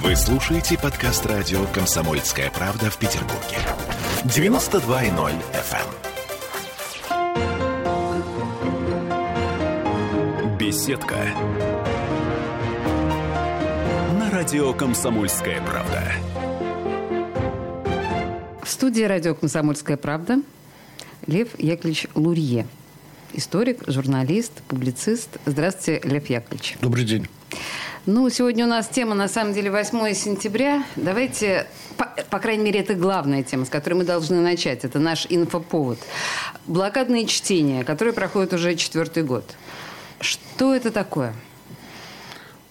Вы слушаете подкаст радио «Комсомольская правда» в Петербурге. 92.0 FM. эм. Беседка. На радио «Комсомольская правда». В студии радио «Комсомольская правда» Лев Яковлевич Лурье. Историк, журналист, публицист. Здравствуйте, Лев Яковлевич. Добрый день. Ну, сегодня у нас тема, на самом деле, 8 сентября. Давайте, по, по крайней мере, это главная тема, с которой мы должны начать. Это наш инфоповод. Блокадные чтения, которые проходят уже четвертый год. Что это такое?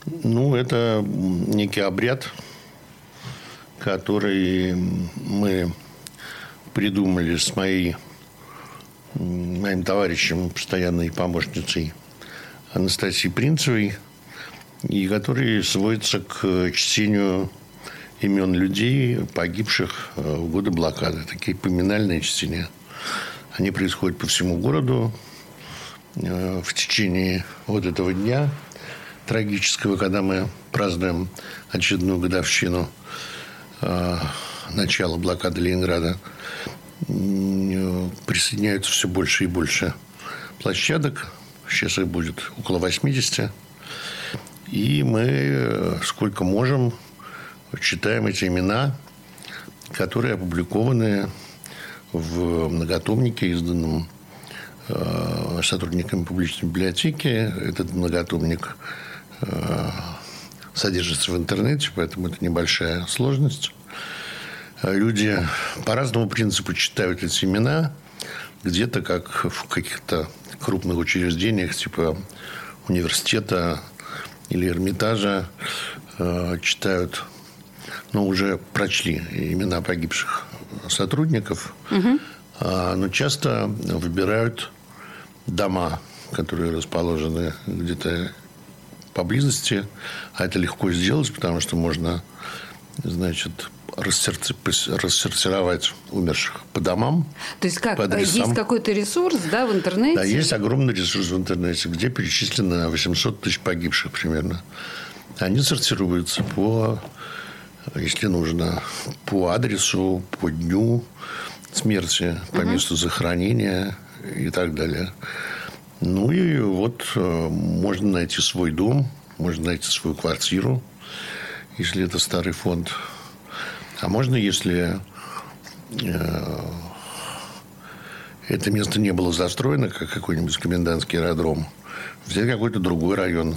Ну, это некий обряд, который мы придумали с моей, моим товарищем, постоянной помощницей Анастасией Принцевой – и который сводится к чтению имен людей, погибших э, в годы блокады. Такие поминальные чтения. Они происходят по всему городу э, в течение вот этого дня трагического, когда мы празднуем очередную годовщину э, начала блокады Ленинграда, присоединяются все больше и больше площадок. Сейчас их будет около 80. И мы, э, сколько можем, читаем эти имена, которые опубликованы в многотомнике, изданном э, сотрудниками публичной библиотеки. Этот многотомник э, содержится в интернете, поэтому это небольшая сложность. Люди по разному принципу читают эти имена. Где-то, как в каких-то крупных учреждениях, типа университета, или Эрмитажа э, читают, ну, уже прочли имена погибших сотрудников, угу. э, но часто выбирают дома, которые расположены где-то поблизости, а это легко сделать, потому что можно, значит, рассортировать умерших по домам. То есть как? Есть какой-то ресурс да, в интернете? Да, есть огромный ресурс в интернете, где перечислено 800 тысяч погибших примерно. Они сортируются по, если нужно, по адресу, по дню смерти, по угу. месту захоронения и так далее. Ну и вот э, можно найти свой дом, можно найти свою квартиру, если это старый фонд. А можно, если э, это место не было застроено, как какой-нибудь комендантский аэродром, взять какой-то другой район,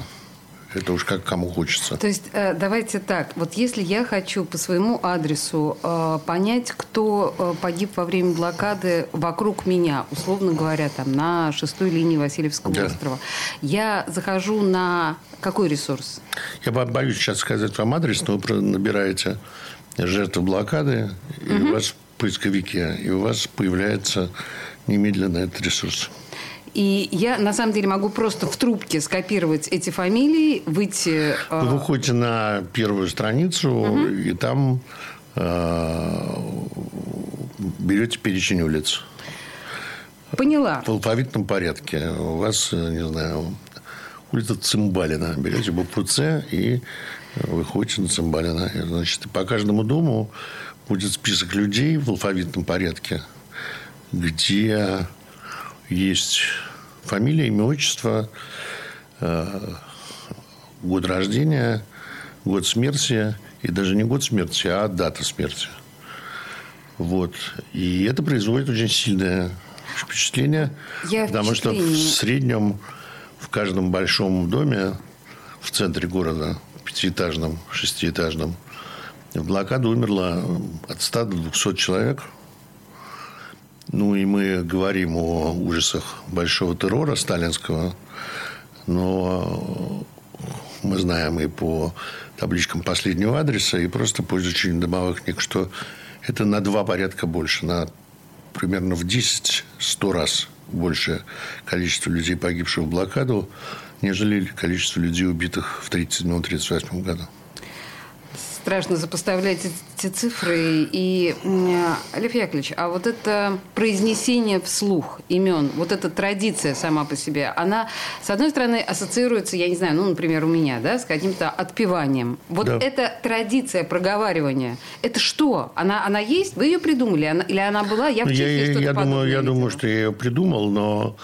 это уж как кому хочется. То есть, э, давайте так. Вот если я хочу по своему адресу э, понять, кто погиб во время блокады вокруг меня, условно говоря, там на шестой линии Васильевского да. острова, я захожу на какой ресурс? Я боюсь сейчас сказать вам адрес, но вы набираете жертвы блокады, угу. и у вас поисковики, и у вас появляется немедленно этот ресурс. И я, на самом деле, могу просто в трубке скопировать эти фамилии, выйти... Э, Вы выходите на первую страницу, угу. и там э, берете перечень улиц. Поняла. В алфавитном порядке. У вас, не знаю, улица Цимбалина. Берете букву «Ц» и выходите на Цимбалина. Значит, по каждому дому будет список людей в алфавитном порядке, где есть фамилия, имя, отчество, э, год рождения, год смерти, и даже не год смерти, а дата смерти. Вот. И это производит очень сильное впечатление, Я потому что в среднем в каждом большом доме в центре города пятиэтажном, шестиэтажном, в блокаду умерло от 100 до 200 человек. Ну, и мы говорим о ужасах большого террора сталинского, но мы знаем и по табличкам последнего адреса, и просто по изучению домовых книг, что это на два порядка больше, на примерно в 10-100 раз больше количество людей, погибших в блокаду, нежели количество людей, убитых в 1937-1938 году. Страшно сопоставлять эти цифры. И, Лев Яковлевич, а вот это произнесение вслух имен, вот эта традиция сама по себе, она, с одной стороны, ассоциируется, я не знаю, ну, например, у меня, да, с каким-то отпеванием. Вот да. эта традиция проговаривания, это что? Она, она есть? Вы ее придумали? Она, или она была? Я в я, я, я думаю, я думаю, что я ее придумал, но,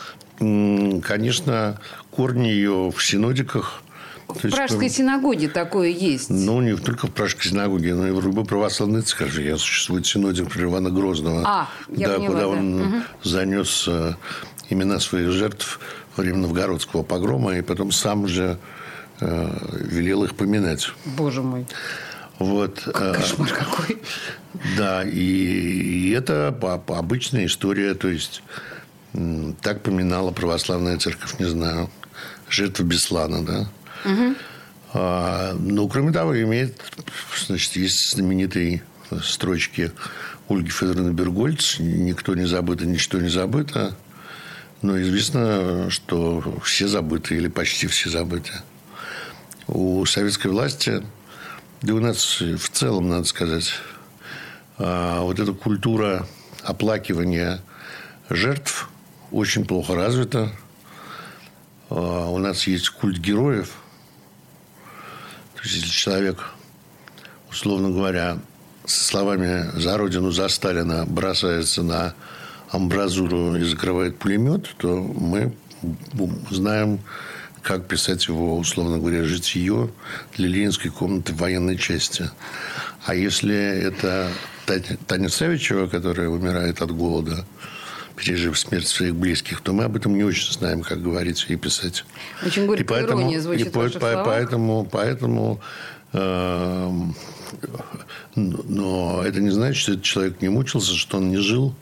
конечно, корни ее в синодиках – в есть, Пражской есть, синагоге такое есть. Ну, не только в Пражской синагоге, но и в любой православной церкви. Я существует синодик Ивана Грозного. А, я да, поняла, куда да. он угу. занес э, имена своих жертв во время новгородского погрома, и потом сам же э, велел их поминать. Боже мой. Вот. Э, кошмар какой. Да, и, и это обычная история, то есть так поминала православная церковь, не знаю, жертва Беслана, да. Угу. Ну, кроме того, имеет, значит, есть знаменитые строчки Ольги Федоровны Бергольц «Никто не забыто, ничто не забыто». Но известно, что все забыты или почти все забыты. У советской власти, да у нас в целом, надо сказать, а, вот эта культура оплакивания жертв очень плохо развита. А, у нас есть культ героев – то есть, если человек, условно говоря, со словами «за Родину, за Сталина» бросается на амбразуру и закрывает пулемет, то мы знаем, как писать его, условно говоря, житие для ленинской комнаты военной части. А если это Таня Савичева, которая умирает от голода, пережив смерть своих близких, то мы об этом не очень знаем, как говорить и писать. Очень горькая и поэтому, ирония звучит и по, по, Поэтому, поэтому э, но это не значит, что этот человек не мучился, что он не жил,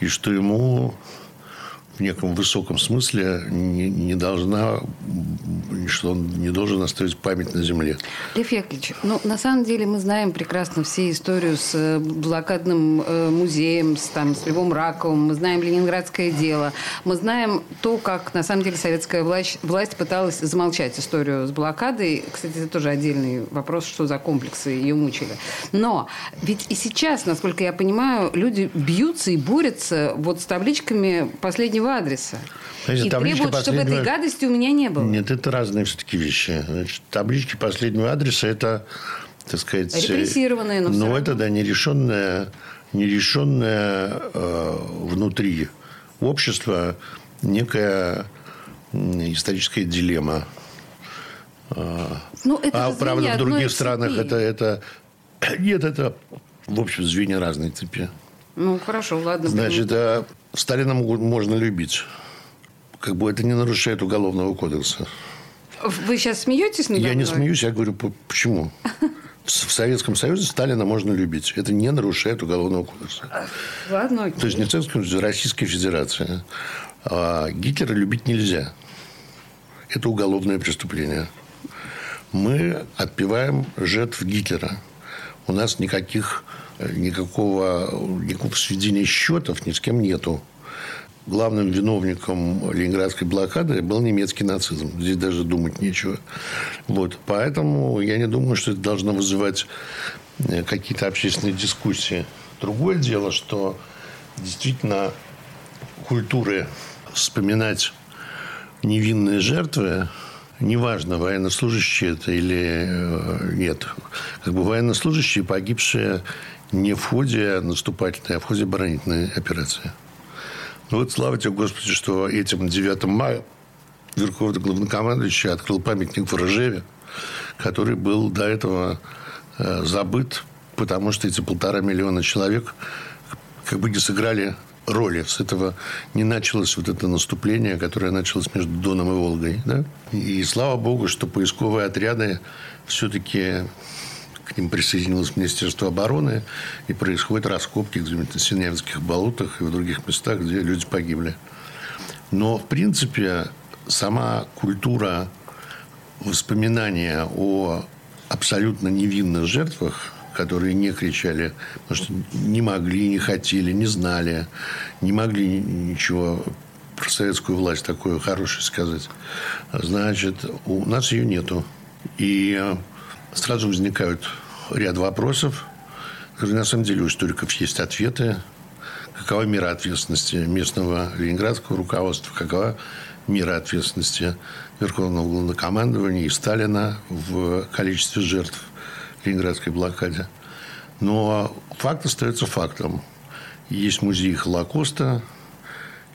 и что ему в неком высоком смысле не, не должна, что он не должен оставить память на земле. Лев Яковлевич, ну, на самом деле мы знаем прекрасно все историю с э, блокадным э, музеем, с, там, с Львом Раковым, мы знаем Ленинградское дело, мы знаем то, как на самом деле советская власть, власть пыталась замолчать историю с блокадой. Кстати, это тоже отдельный вопрос, что за комплексы ее мучили. Но ведь и сейчас, насколько я понимаю, люди бьются и борются вот с табличками последнего адреса. Значит, и требуют, последнего... чтобы этой гадости у меня не было. Нет, это разные все-таки вещи. Значит, таблички последнего адреса – это, так сказать... Репрессированные, но Ну, это, да, нерешенная, нерешенная э, внутри общества некая историческая дилемма. Ну, это а правда, в других странах это, это... Нет, это, в общем, звенья разные цепи. Ну, хорошо, ладно. Значит, а Сталина можно любить. Как бы это не нарушает Уголовного кодекса. Вы сейчас смеетесь надо Я не смеюсь, я говорю, почему? В Советском Союзе Сталина можно любить. Это не нарушает Уголовного кодекса. Ладно. То есть, не в Советском Союзе, а Российской Федерации. А Гитлера любить нельзя. Это уголовное преступление. Мы отпеваем жертв Гитлера. У нас никаких никакого, никакого сведения счетов ни с кем нету. Главным виновником ленинградской блокады был немецкий нацизм. Здесь даже думать нечего. Вот. Поэтому я не думаю, что это должно вызывать э, какие-то общественные дискуссии. Другое дело, что действительно культуры вспоминать невинные жертвы неважно, военнослужащие это или э, нет. Как бы военнослужащие, погибшие не в ходе наступательной, а в ходе оборонительной операции. Ну вот слава тебе, Господи, что этим 9 мая Верховный главнокомандующий открыл памятник в Рожеве, который был до этого э, забыт, потому что эти полтора миллиона человек как бы не сыграли роли. С этого не началось вот это наступление, которое началось между Доном и Волгой. Да? И слава богу, что поисковые отряды все-таки к ним присоединилось Министерство обороны, и происходят раскопки на Синявских болотах и в других местах, где люди погибли. Но, в принципе, сама культура воспоминания о абсолютно невинных жертвах, которые не кричали, потому что не могли, не хотели, не знали, не могли ничего про советскую власть такое хорошее сказать. Значит, у нас ее нету. И сразу возникают ряд вопросов, которые на самом деле у историков есть ответы. Какова мера ответственности местного ленинградского руководства, какова мера ответственности Верховного Главнокомандования и Сталина в количестве жертв Ленинградской блокаде. Но факт остается фактом. Есть музей Холокоста,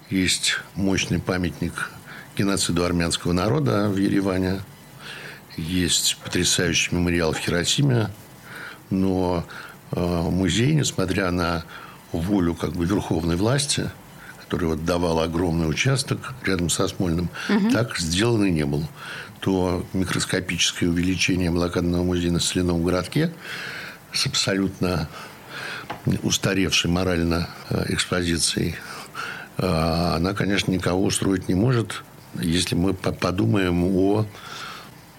есть мощный памятник геноциду армянского народа в Ереване, есть потрясающий мемориал в Хиросиме, но э, музей, несмотря на волю как бы верховной власти, которая вот давала огромный участок рядом со Смольным, угу. так сделано не было. То микроскопическое увеличение блокадного музея на соляном городке с абсолютно устаревшей морально э, экспозицией, э, она, конечно, никого устроить не может, если мы подумаем о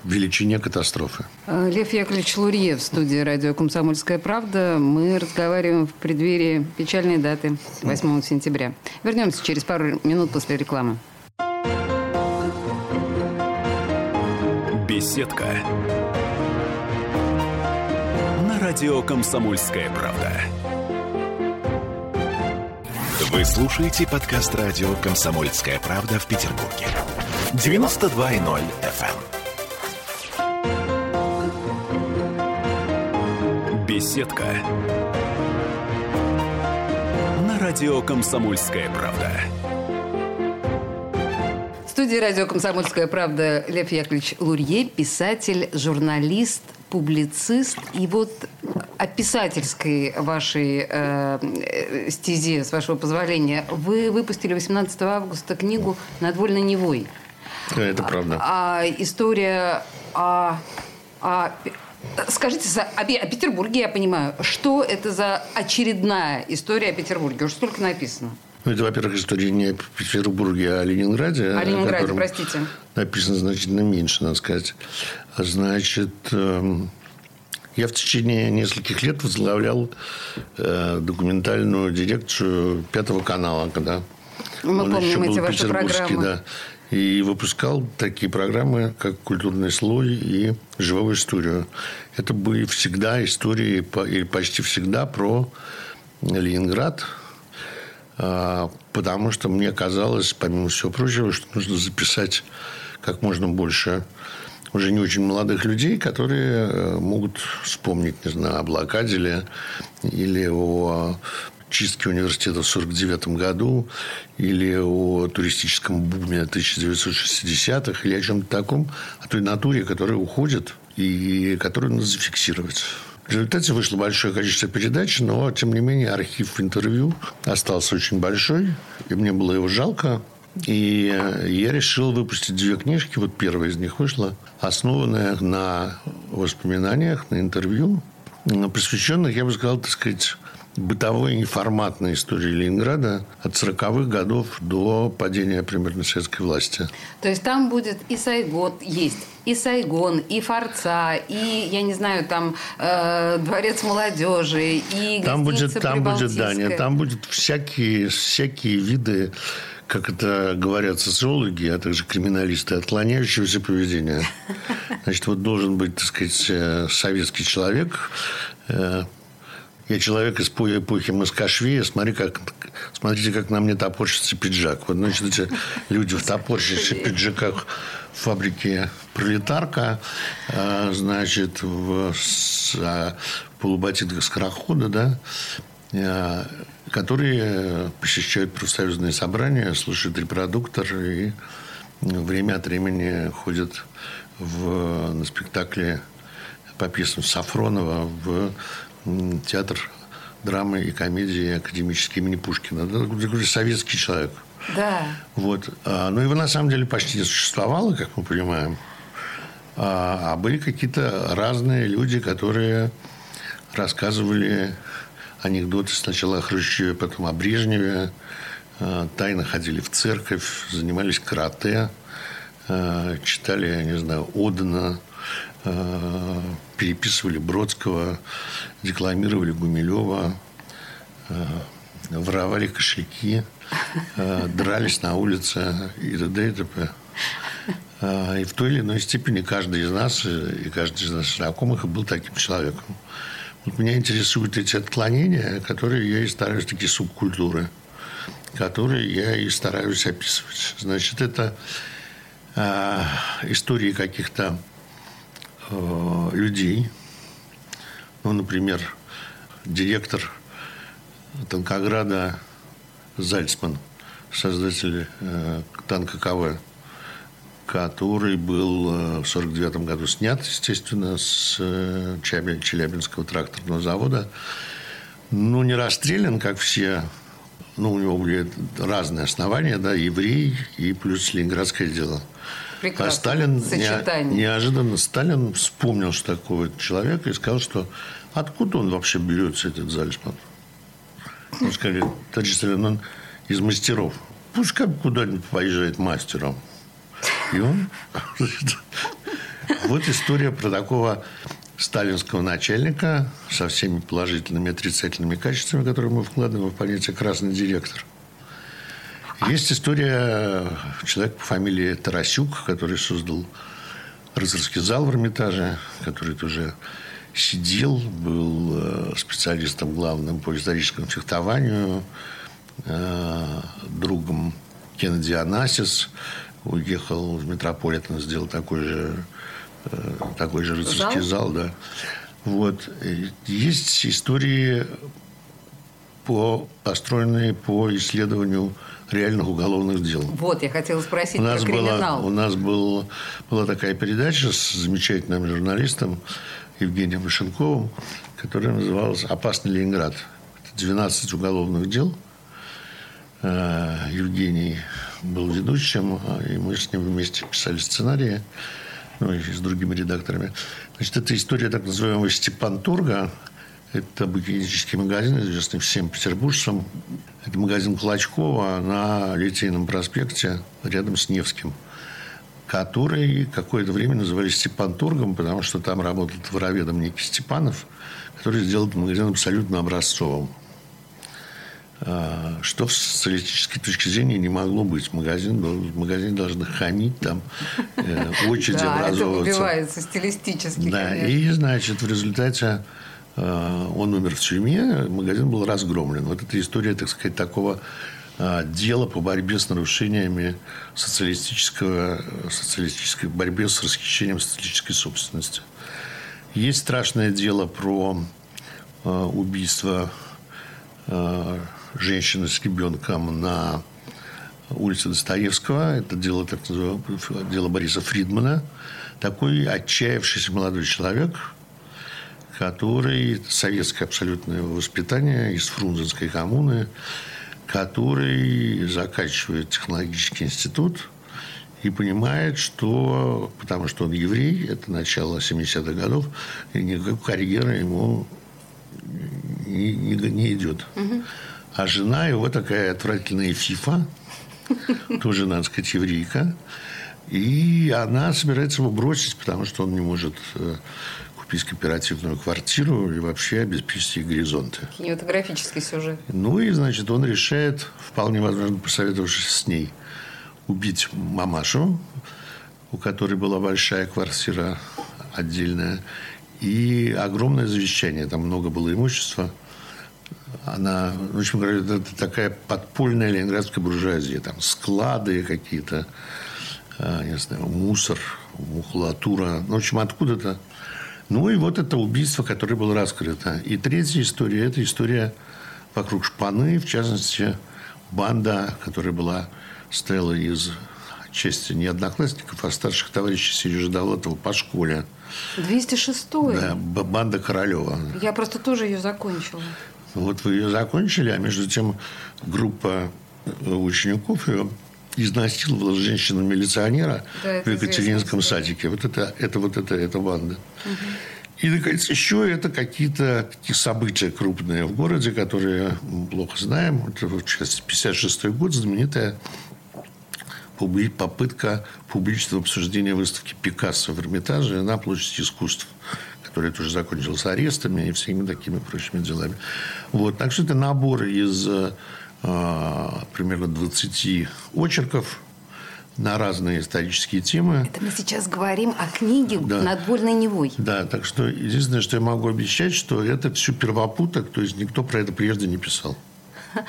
величине катастрофы. Э, Лев Яковлевич Лурье в студии радио «Комсомольская правда». Мы разговариваем в преддверии печальной даты 8 сентября. Вернемся через пару минут после рекламы. Беседка. На радио «Комсомольская правда». Вы слушаете подкаст радио «Комсомольская правда» в Петербурге. 92.0 FM. Беседка. На радио «Комсомольская правда». В студии радио «Комсомольская правда» Лев Яковлевич Лурье, писатель, журналист, публицист. И вот о писательской вашей э, стезе, с вашего позволения, вы выпустили 18 августа книгу «Над вольной Невой». Это правда. А, а история о, о Скажите, о, о Петербурге я понимаю. Что это за очередная история о Петербурге? Уж столько написано. Ну, это, во-первых, история не о Петербурге, а о Ленинграде. О Ленинграде, простите. Написано значительно меньше, надо сказать. Значит, эм, я в течение нескольких лет возглавлял э, документальную дирекцию Пятого канала, когда мы он помним еще был эти ваши программы. Да и выпускал такие программы, как «Культурный слой» и «Живую историю». Это были всегда истории, или почти всегда, про Ленинград, а, потому что мне казалось, помимо всего прочего, что нужно записать как можно больше уже не очень молодых людей, которые э, могут вспомнить, не знаю, о блокаде или о чистки университета в 1949 году, или о туристическом буме 1960-х, или о чем-то таком, о той натуре, которая уходит и которую надо зафиксировать. В результате вышло большое количество передач, но, тем не менее, архив интервью остался очень большой, и мне было его жалко. И я решил выпустить две книжки. Вот первая из них вышла, основанная на воспоминаниях, на интервью, посвященных, я бы сказал, так сказать, бытовой неформатной истории Ленинграда от 40-х годов до падения примерно советской власти. То есть там будет и Сайгон есть, и Сайгон, и Форца, и, я не знаю, там э, Дворец молодежи, и Там будет, там будет, да, нет, там будут всякие, всякие виды как это говорят социологи, а также криминалисты, отклоняющегося поведения. Значит, вот должен быть, так сказать, э, советский человек, э, я человек из эпохи Москашвили. Смотри, как, смотрите, как на мне топорщится пиджак. Вот, значит, эти люди в топорщащихся пиджаках в фабрике «Пролетарка», а, значит, в, с, а, полуботинках скорохода, да, а, которые посещают профсоюзные собрания, слушают репродуктор и время от времени ходят в, на спектакле по пьесам Сафронова в театр драмы и комедии академический имени Пушкина. Такой советский человек. Да. Вот. А, но его на самом деле почти не существовало, как мы понимаем. А, а были какие-то разные люди, которые рассказывали анекдоты сначала о Хрущеве, потом о Брежневе, а, тайно ходили в церковь, занимались карате, читали, я не знаю, Одена, переписывали Бродского, декламировали Гумилева, э, воровали кошельки, э, дрались на улице и т.д. и т.п. И в той или иной степени каждый из нас и каждый из наших знакомых был таким человеком. Вот меня интересуют эти отклонения, которые я и стараюсь, такие субкультуры, которые я и стараюсь описывать. Значит, это э, истории каких-то э, людей. Ну, например, директор Танкограда Зальцман, создатель э, танка КВ, который был э, в 49 году снят, естественно, с э, Челябинского тракторного завода. Ну, не расстрелян, как все. Ну, у него были разные основания, да, еврей и плюс ленинградское дело. Прекрасно. А Сталин не, неожиданно Сталин вспомнил, что такого человека и сказал, что откуда он вообще берется, этот Зальцман. Он сказал, товарищ Сталин, он из мастеров. Пускай куда-нибудь поезжает мастером. И он... Вот история про такого сталинского начальника со всеми положительными и отрицательными качествами, которые мы вкладываем в понятие «красный директор». Есть история человека по фамилии Тарасюк, который создал рыцарский зал в Эрмитаже, который тоже сидел, был э, специалистом главным по историческому фехтованию, э, другом Кеннеди Анасис, уехал в Метрополитен, сделал такой же, такой же рыцарский зал, зал да. Вот. Есть истории, по, построенные по исследованию реальных уголовных дел. Вот, я хотела спросить у нас про криминал. Была, у нас был, была такая передача с замечательным журналистом Евгением Машенковым, которая называлась «Опасный Ленинград». 12 уголовных дел. Э, Евгений был ведущим, и мы с ним вместе писали сценарии, ну, и с другими редакторами. Значит, это история так называемого Степан-Турга. Это букинистический магазин, известный всем петербуржцам. Это магазин Клочкова на Литейном проспекте рядом с Невским который какое-то время называли Степан-Торгом, потому что там работал товароведом некий Степанов, который сделал магазин абсолютно образцовым. А, что с социалистической точки зрения не могло быть. Магазин, в магазине должны хамить, там э, очередь образовываться. это убивается стилистически. Да, и, значит, в результате э, он умер в тюрьме, магазин был разгромлен. Вот эта история, так сказать, такого э, дела по борьбе с нарушениями социалистического, социалистической борьбе с расхищением социалистической собственности. Есть страшное дело про убийство женщины с ребенком на улице Достоевского. Это дело, так называемое, дело Бориса Фридмана. Такой отчаявшийся молодой человек, который советское абсолютное воспитание из Фрунзенской коммуны, который заканчивает технологический институт и понимает, что, потому что он еврей, это начало 70-х годов, и никакой карьеры ему не, не, не идет. Угу. А жена его такая отвратительная фифа, тоже, надо сказать, еврейка. И она собирается его бросить, потому что он не может э, купить кооперативную квартиру и вообще обеспечить себе горизонты. Кинематографический сюжет. Ну и, значит, он решает, вполне возможно, посоветовавшись с ней, убить мамашу, у которой была большая квартира отдельная, и огромное завещание. Там много было имущества – она, в общем говоря, это такая подпольная ленинградская буржуазия. Там склады какие-то, а, не знаю, мусор, макулатура. Ну, в общем, откуда-то. Ну, и вот это убийство, которое было раскрыто. И третья история – это история вокруг шпаны, в частности, банда, которая была, стояла из части не одноклассников, а старших товарищей Сережи Довлатова по школе. 206 Да, банда Королева. Я просто тоже ее закончила. Вот вы ее закончили, а между тем группа э, учеников ее изнасиловала женщину-милиционера да, в Екатеринском садике. Вот это, это вот это, эта банда. Угу. И, наконец, еще это какие-то такие события крупные в городе, которые мы плохо знаем. Это, в частности, 56 год, знаменитая попытка публичного обсуждения выставки Пикассо в Эрмитаже на площади искусств который тоже закончился арестами и всеми такими прочими делами. Вот. Так что это набор из э, примерно 20 очерков, на разные исторические темы. Это мы сейчас говорим о книге да. «Над вольной Невой». Да, так что единственное, что я могу обещать, что это все первопуток, то есть никто про это прежде не писал.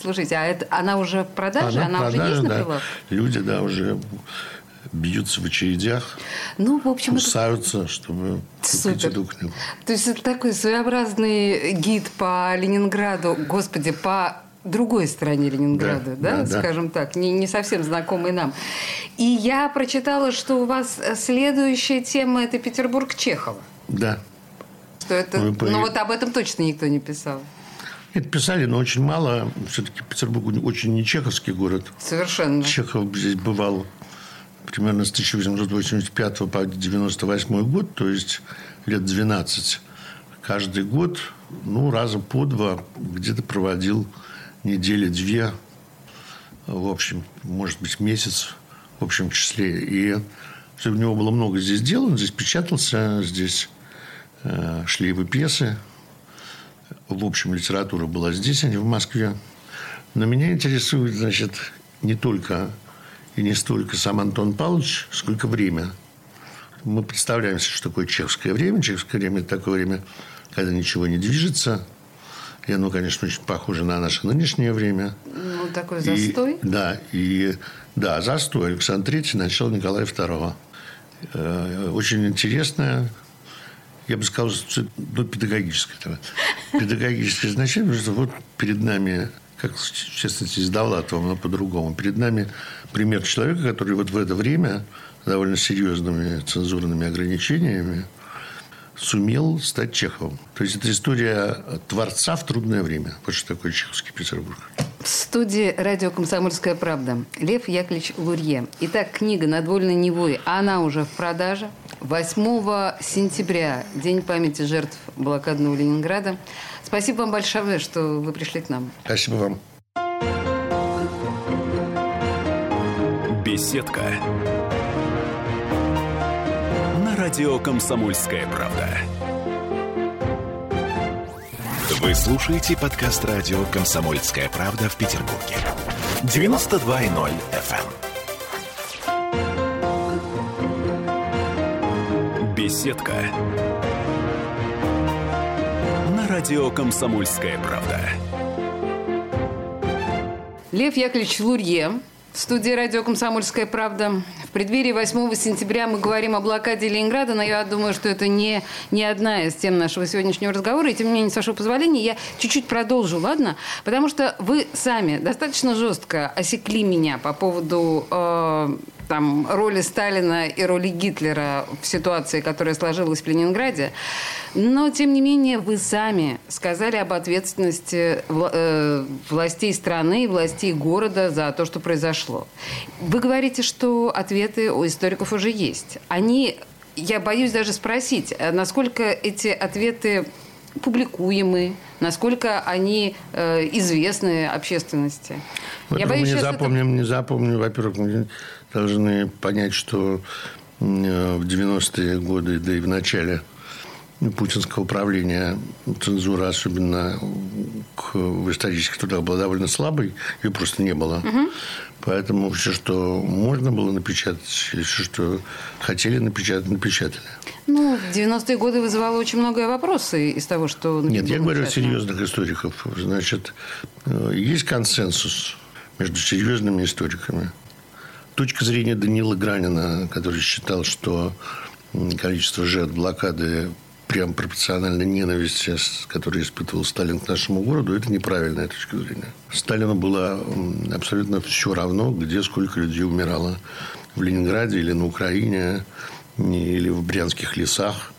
Слушайте, а это, она уже в продаже? Она, она продаже, уже есть на да. прилавке? Люди, да, уже бьются в очередях, ну, в общем, кусаются, это... чтобы купить Супер. эту книгу. То есть это такой своеобразный гид по Ленинграду, господи, по другой стороне Ленинграда, да, Да, да, скажем так, не, не совсем знакомый нам. И я прочитала, что у вас следующая тема – это Петербург Чехова. Да. Что это, Мы ну вот об этом точно никто не писал. Это писали, но очень мало. Все-таки Петербург очень не чеховский город. Совершенно. Чехов здесь бывал примерно с 1885 по 98 год, то есть лет 12. Каждый год, ну, раза по два где-то проводил недели две, в общем, может быть, месяц в общем числе. И у него было много здесь дел, он здесь печатался, здесь э, шли его пьесы. В общем, литература была здесь, а не в Москве. Но меня интересует, значит, не только и не столько сам Антон Павлович, сколько время. Мы представляем себе, что такое чехское время. Чехское время – это такое время, когда ничего не движется. И оно, конечно, очень похоже на наше нынешнее время. Ну, такой И- застой. да, и да, застой. Александр III, начало Николая II. Э, Очень интересное, я бы сказал, ну, педагогическое. Педагогическое значение, потому что вот перед нами, как в частности из Довлатова, но по-другому, перед нами пример человека, который вот в это время довольно серьезными цензурными ограничениями сумел стать Чеховым. То есть это история творца в трудное время. Вот что такое чеховский Петербург. В студии радио «Комсомольская правда» Лев Яковлевич Лурье. Итак, книга «Над вольной Невой», она уже в продаже. 8 сентября, День памяти жертв блокадного Ленинграда. Спасибо вам большое, что вы пришли к нам. Спасибо вам. Беседка. На радио «Комсомольская правда». Вы слушаете подкаст радио «Комсомольская правда» в Петербурге. 92.0 FM. Беседка. На радио «Комсомольская правда». Лев Яковлевич Лурье, в студии радио «Комсомольская правда». В преддверии 8 сентября мы говорим о блокаде Ленинграда, но я думаю, что это не, не одна из тем нашего сегодняшнего разговора. И тем не менее, с вашего позволения, я чуть-чуть продолжу, ладно? Потому что вы сами достаточно жестко осекли меня по поводу э, там, роли Сталина и роли Гитлера в ситуации, которая сложилась в Ленинграде. Но, тем не менее, вы сами сказали об ответственности э, властей страны и властей города за то, что произошло. Вы говорите, что ответы у историков уже есть. Они, я боюсь даже спросить, а насколько эти ответы публикуемы, насколько они э, известны общественности. Во-первых, мы не сейчас это- запомним, не запомним. Во-первых, должны понять, что м, в 90-е годы, да и в начале путинского правления цензура, особенно к, в исторических трудах, была довольно слабой. Ее просто не было. Поэтому все, что можно было напечатать, все, что хотели напечатать, напечатали. Ну, в 90-е годы вызывало очень много вопросов из того, что... Нет, я говорю о серьезных историков. Значит, э, есть консенсус между серьезными историками. Точка зрения Данила Гранина, который считал, что количество жертв блокады прям пропорционально ненависти, которую испытывал Сталин к нашему городу, это неправильная точка зрения. Сталину было абсолютно все равно, где сколько людей умирало. В Ленинграде или на Украине, или в брянских лесах,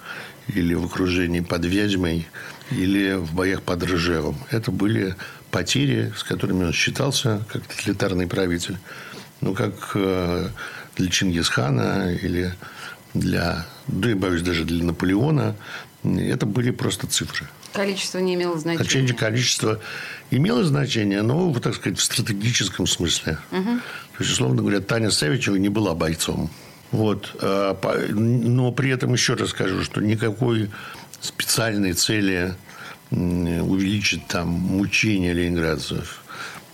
или в окружении под Вязьмой, или в боях под Рыжевом. Это были потери, с которыми он считался как тоталитарный правитель. Ну, как э, для Чингисхана или для, да и, боюсь, даже для Наполеона. Это были просто цифры. Количество не имело значения. Значение количества имело значение, но, так сказать, в стратегическом смысле. То есть, условно говоря, Таня Савичева не была бойцом. Вот. А, Но при этом еще раз скажу, что никакой специальной цели увеличить там мучения ленинградцев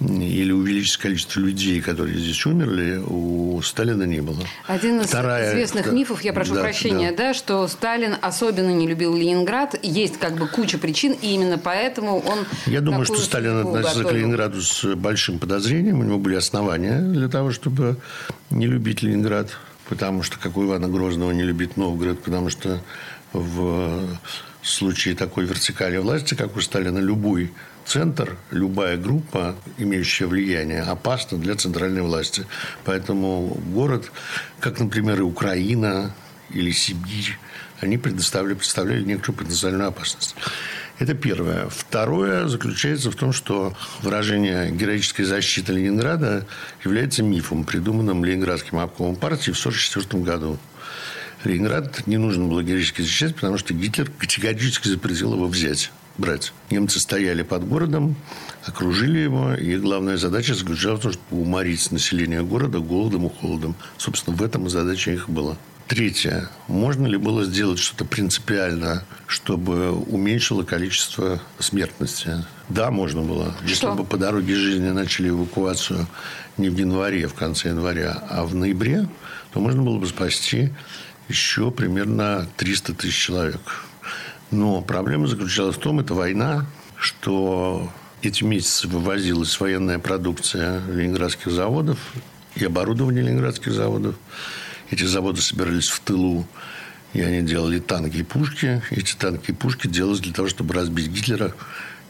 или увеличить количество людей, которые здесь умерли, у Сталина не было. Один из Вторая, известных мифов, я прошу да, прощения, да. да, что Сталин особенно не любил Ленинград. Есть как бы куча причин, и именно поэтому он... Я думаю, что Сталин относился готовил. к Ленинграду с большим подозрением. У него были основания для того, чтобы не любить Ленинград. Потому что, как у Ивана Грозного, не любит Новгород, потому что в случае такой вертикали власти, как у Сталина, любой центр, любая группа, имеющая влияние, опасна для центральной власти. Поэтому город, как, например, и Украина или Сибирь, они предоставляли, представляли некоторую потенциальную опасность. Это первое. Второе заключается в том, что выражение героической защиты Ленинграда является мифом, придуманным Ленинградским обкомом партии в 1944 году. Ленинград не нужно было героически защищать, потому что Гитлер категорически запретил его взять брать. Немцы стояли под городом, окружили его, и главная задача заключалась в том, чтобы уморить население города голодом и холодом. Собственно, в этом задача их была. Третье. Можно ли было сделать что-то принципиально, чтобы уменьшило количество смертности? Да, можно было. Что? Если бы по дороге жизни начали эвакуацию не в январе, а в конце января, а в ноябре, то можно было бы спасти еще примерно 300 тысяч человек. Но проблема заключалась в том, это война, что эти месяцы вывозилась военная продукция ленинградских заводов и оборудование ленинградских заводов. Эти заводы собирались в тылу, и они делали танки и пушки. Эти танки и пушки делались для того, чтобы разбить Гитлера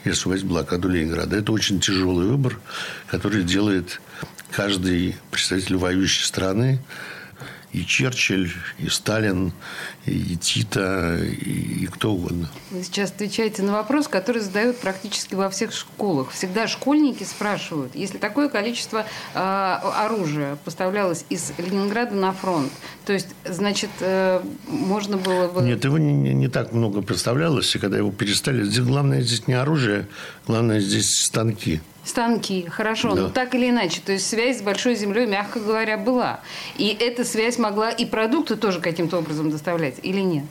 и освободить блокаду Ленинграда. Это очень тяжелый выбор, который делает каждый представитель воюющей страны и Черчилль, и Сталин, и Тита, и, и кто угодно. Вы сейчас отвечаете на вопрос, который задают практически во всех школах. Всегда школьники спрашивают, если такое количество э, оружия поставлялось из Ленинграда на фронт, то есть, значит, э, можно было бы... Нет, его не, не, так много представлялось, и когда его перестали... Здесь главное здесь не оружие, главное здесь станки. Станки, хорошо, да. но так или иначе, то есть связь с большой землей, мягко говоря, была. И эта связь могла и продукты тоже каким-то образом доставлять, или нет?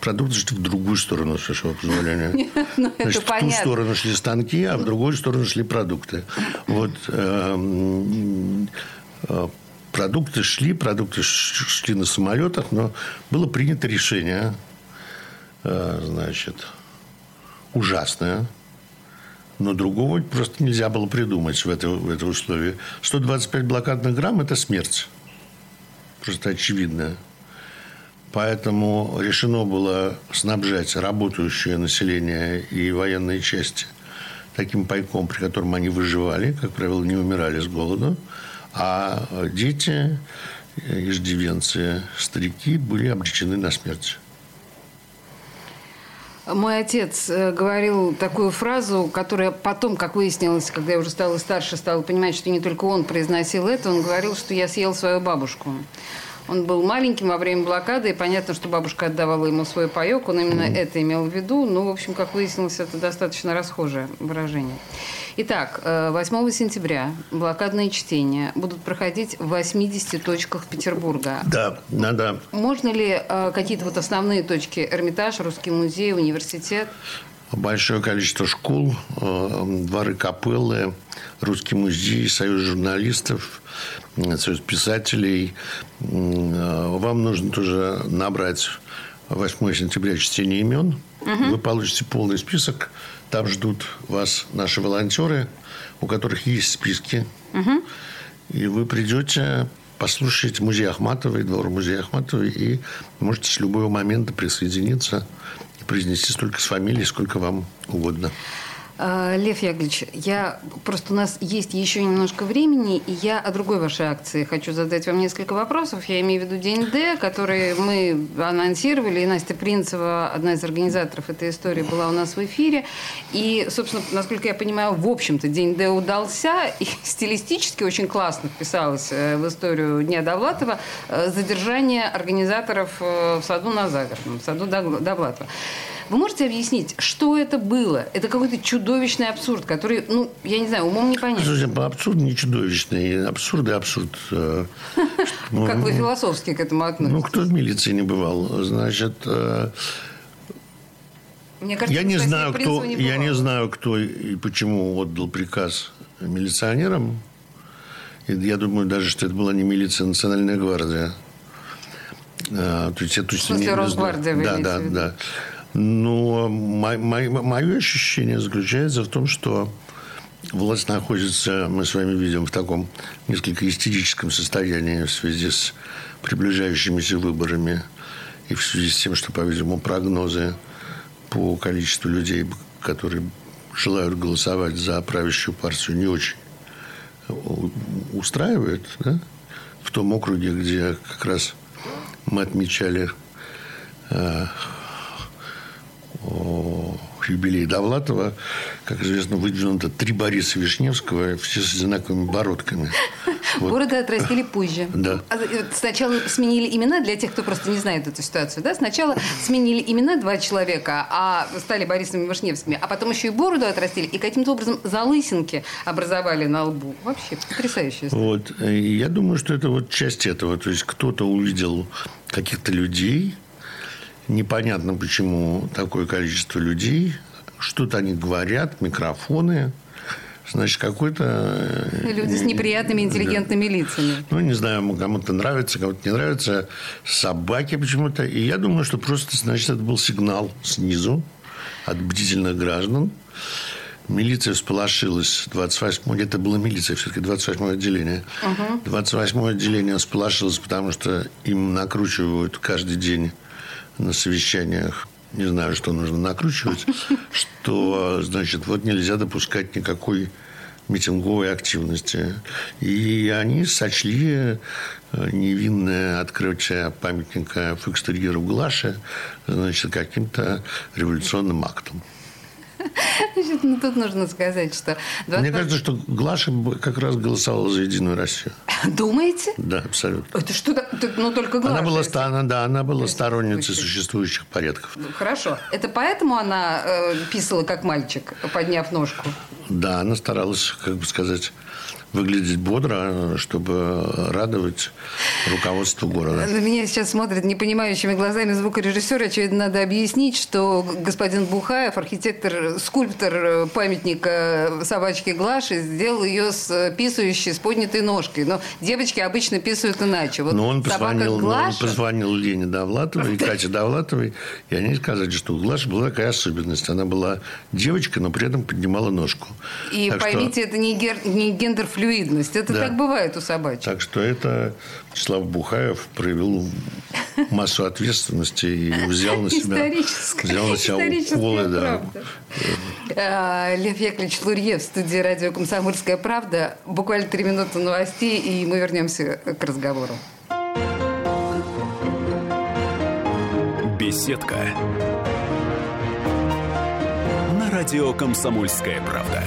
Продукты шли в другую сторону, с вашего позволения. Ну, Значит, в ту сторону шли станки, а в другую сторону шли продукты. Вот эм, э, продукты шли, продукты шли на самолетах, но было принято решение, э, значит, ужасное, но другого просто нельзя было придумать в это, в это условие. 125 блокадных грамм – это смерть. Просто очевидно. Поэтому решено было снабжать работающее население и военные части таким пайком, при котором они выживали, как правило, не умирали с голоду, а дети, иждивенцы, старики были обречены на смерть. Мой отец э, говорил такую фразу, которая потом, как выяснилось, когда я уже стала старше, стала понимать, что не только он произносил это, он говорил, что я съел свою бабушку. Он был маленьким во время блокады, и понятно, что бабушка отдавала ему свой паек, он именно mm-hmm. это имел в виду. Ну, в общем, как выяснилось, это достаточно расхожее выражение. Итак, 8 э, сентября блокадные чтения будут проходить в 80 точках Петербурга. Да, надо. Можно ли э, какие-то вот основные точки? Эрмитаж, Русский музей, университет? Большое количество школ, э, дворы капеллы, Русский музей, Союз журналистов, Союз писателей. Вам нужно тоже набрать 8 сентября чтение имен. Угу. Вы получите полный список там ждут вас наши волонтеры, у которых есть списки. Угу. И вы придете, послушаете музей Ахматовой, двор музея Ахматовой, и можете с любого момента присоединиться и произнести столько с фамилий, сколько вам угодно. А, Лев Яковлевич, я просто у нас есть еще немножко времени, и я о другой вашей акции хочу задать вам несколько вопросов. Я имею в виду День Д, который мы анонсировали, и Настя Принцева, одна из организаторов этой истории, была у нас в эфире. И, собственно, насколько я понимаю, в общем-то День Д удался, и стилистически очень классно вписалось э, в историю Дня Довлатова э, задержание организаторов э, в саду на Загородном, в саду Довлатова. Вы можете объяснить, что это было? Это какой-то чудовищный абсурд, который, ну, я не знаю, умом не понять. Слушайте, абсурд не чудовищный. Абсурд и абсурд. Э, как вы философски к этому относитесь? Ну, кто в милиции не бывал? Значит, э, мне кажется, я не знаю, кто, не я не знаю, кто и почему отдал приказ милиционером. И я думаю даже, что это была не милиция, а национальная гвардия. А, то есть я точно в смысле, не Росгвардия Да, да, да. Но мое ощущение заключается в том, что власть находится, мы с вами видим, в таком несколько истерическом состоянии в связи с приближающимися выборами и в связи с тем, что, по-видимому, прогнозы по количеству людей, которые желают голосовать за правящую партию, не очень устраивают. Да? В том округе, где как раз мы отмечали э, юбилей Довлатова, как известно, выдвинуто три Бориса Вишневского, все с одинаковыми бородками. Вот. Бороды отрастили позже. Да. А, э, сначала сменили имена, для тех, кто просто не знает эту ситуацию, да, сначала сменили имена два человека, а стали Борисами Вишневскими, а потом еще и бороду отрастили, и каким-то образом залысинки образовали на лбу. Вообще потрясающе. Вот. Я думаю, что это вот часть этого. То есть кто-то увидел каких-то людей, непонятно почему такое количество людей, что-то они говорят, микрофоны, значит, какой-то... Э, Люди с неприятными, интеллигентными да. лицами. Ну, не знаю, кому-то нравится, кому-то не нравится. Собаки почему-то. И я думаю, что просто, значит, это был сигнал снизу от бдительных граждан. Милиция всполошилась. 28 это было милиция, все-таки 28 отделение. Угу. 28 отделение всполошилось, потому что им накручивают каждый день на совещаниях не знаю, что нужно накручивать, что, значит, вот нельзя допускать никакой митинговой активности. И они сочли э, невинное открытие памятника Фокстерьеру Глаше значит, каким-то революционным актом. Значит, ну, тут нужно сказать, что... 20... Мне кажется, что Глаша как раз голосовала за «Единую Россию». Думаете? Да, абсолютно. Это что? Ну, только Глаша. Она была, если... да, она была сторонницей существующих порядков. Ну, хорошо. Это поэтому она э, писала как мальчик, подняв ножку? Да, она старалась, как бы сказать выглядеть бодро, чтобы радовать руководство города. На меня сейчас смотрят непонимающими глазами звукорежиссер. Очевидно, надо объяснить, что господин Бухаев, архитектор, скульптор памятника собачки Глаши, сделал ее с писающей, с поднятой ножкой. Но девочки обычно писают иначе. Вот но он позвонил, Глаша... он позвонил Лене Довлатовой и Кате Довлатовой, и они сказали, что у Глаши была такая особенность. Она была девочка, но при этом поднимала ножку. И так поймите, что... это не, гер... не гендер-флюид флюидность. Это да. так бывает у собачек. Так что это Вячеслав Бухаев проявил массу ответственности и взял на себя, взял на себя уколы. Да. А, Лев Яковлевич Лурье в студии радио «Комсомольская правда». Буквально три минуты новостей, и мы вернемся к разговору. Беседка. На радио «Комсомольская правда».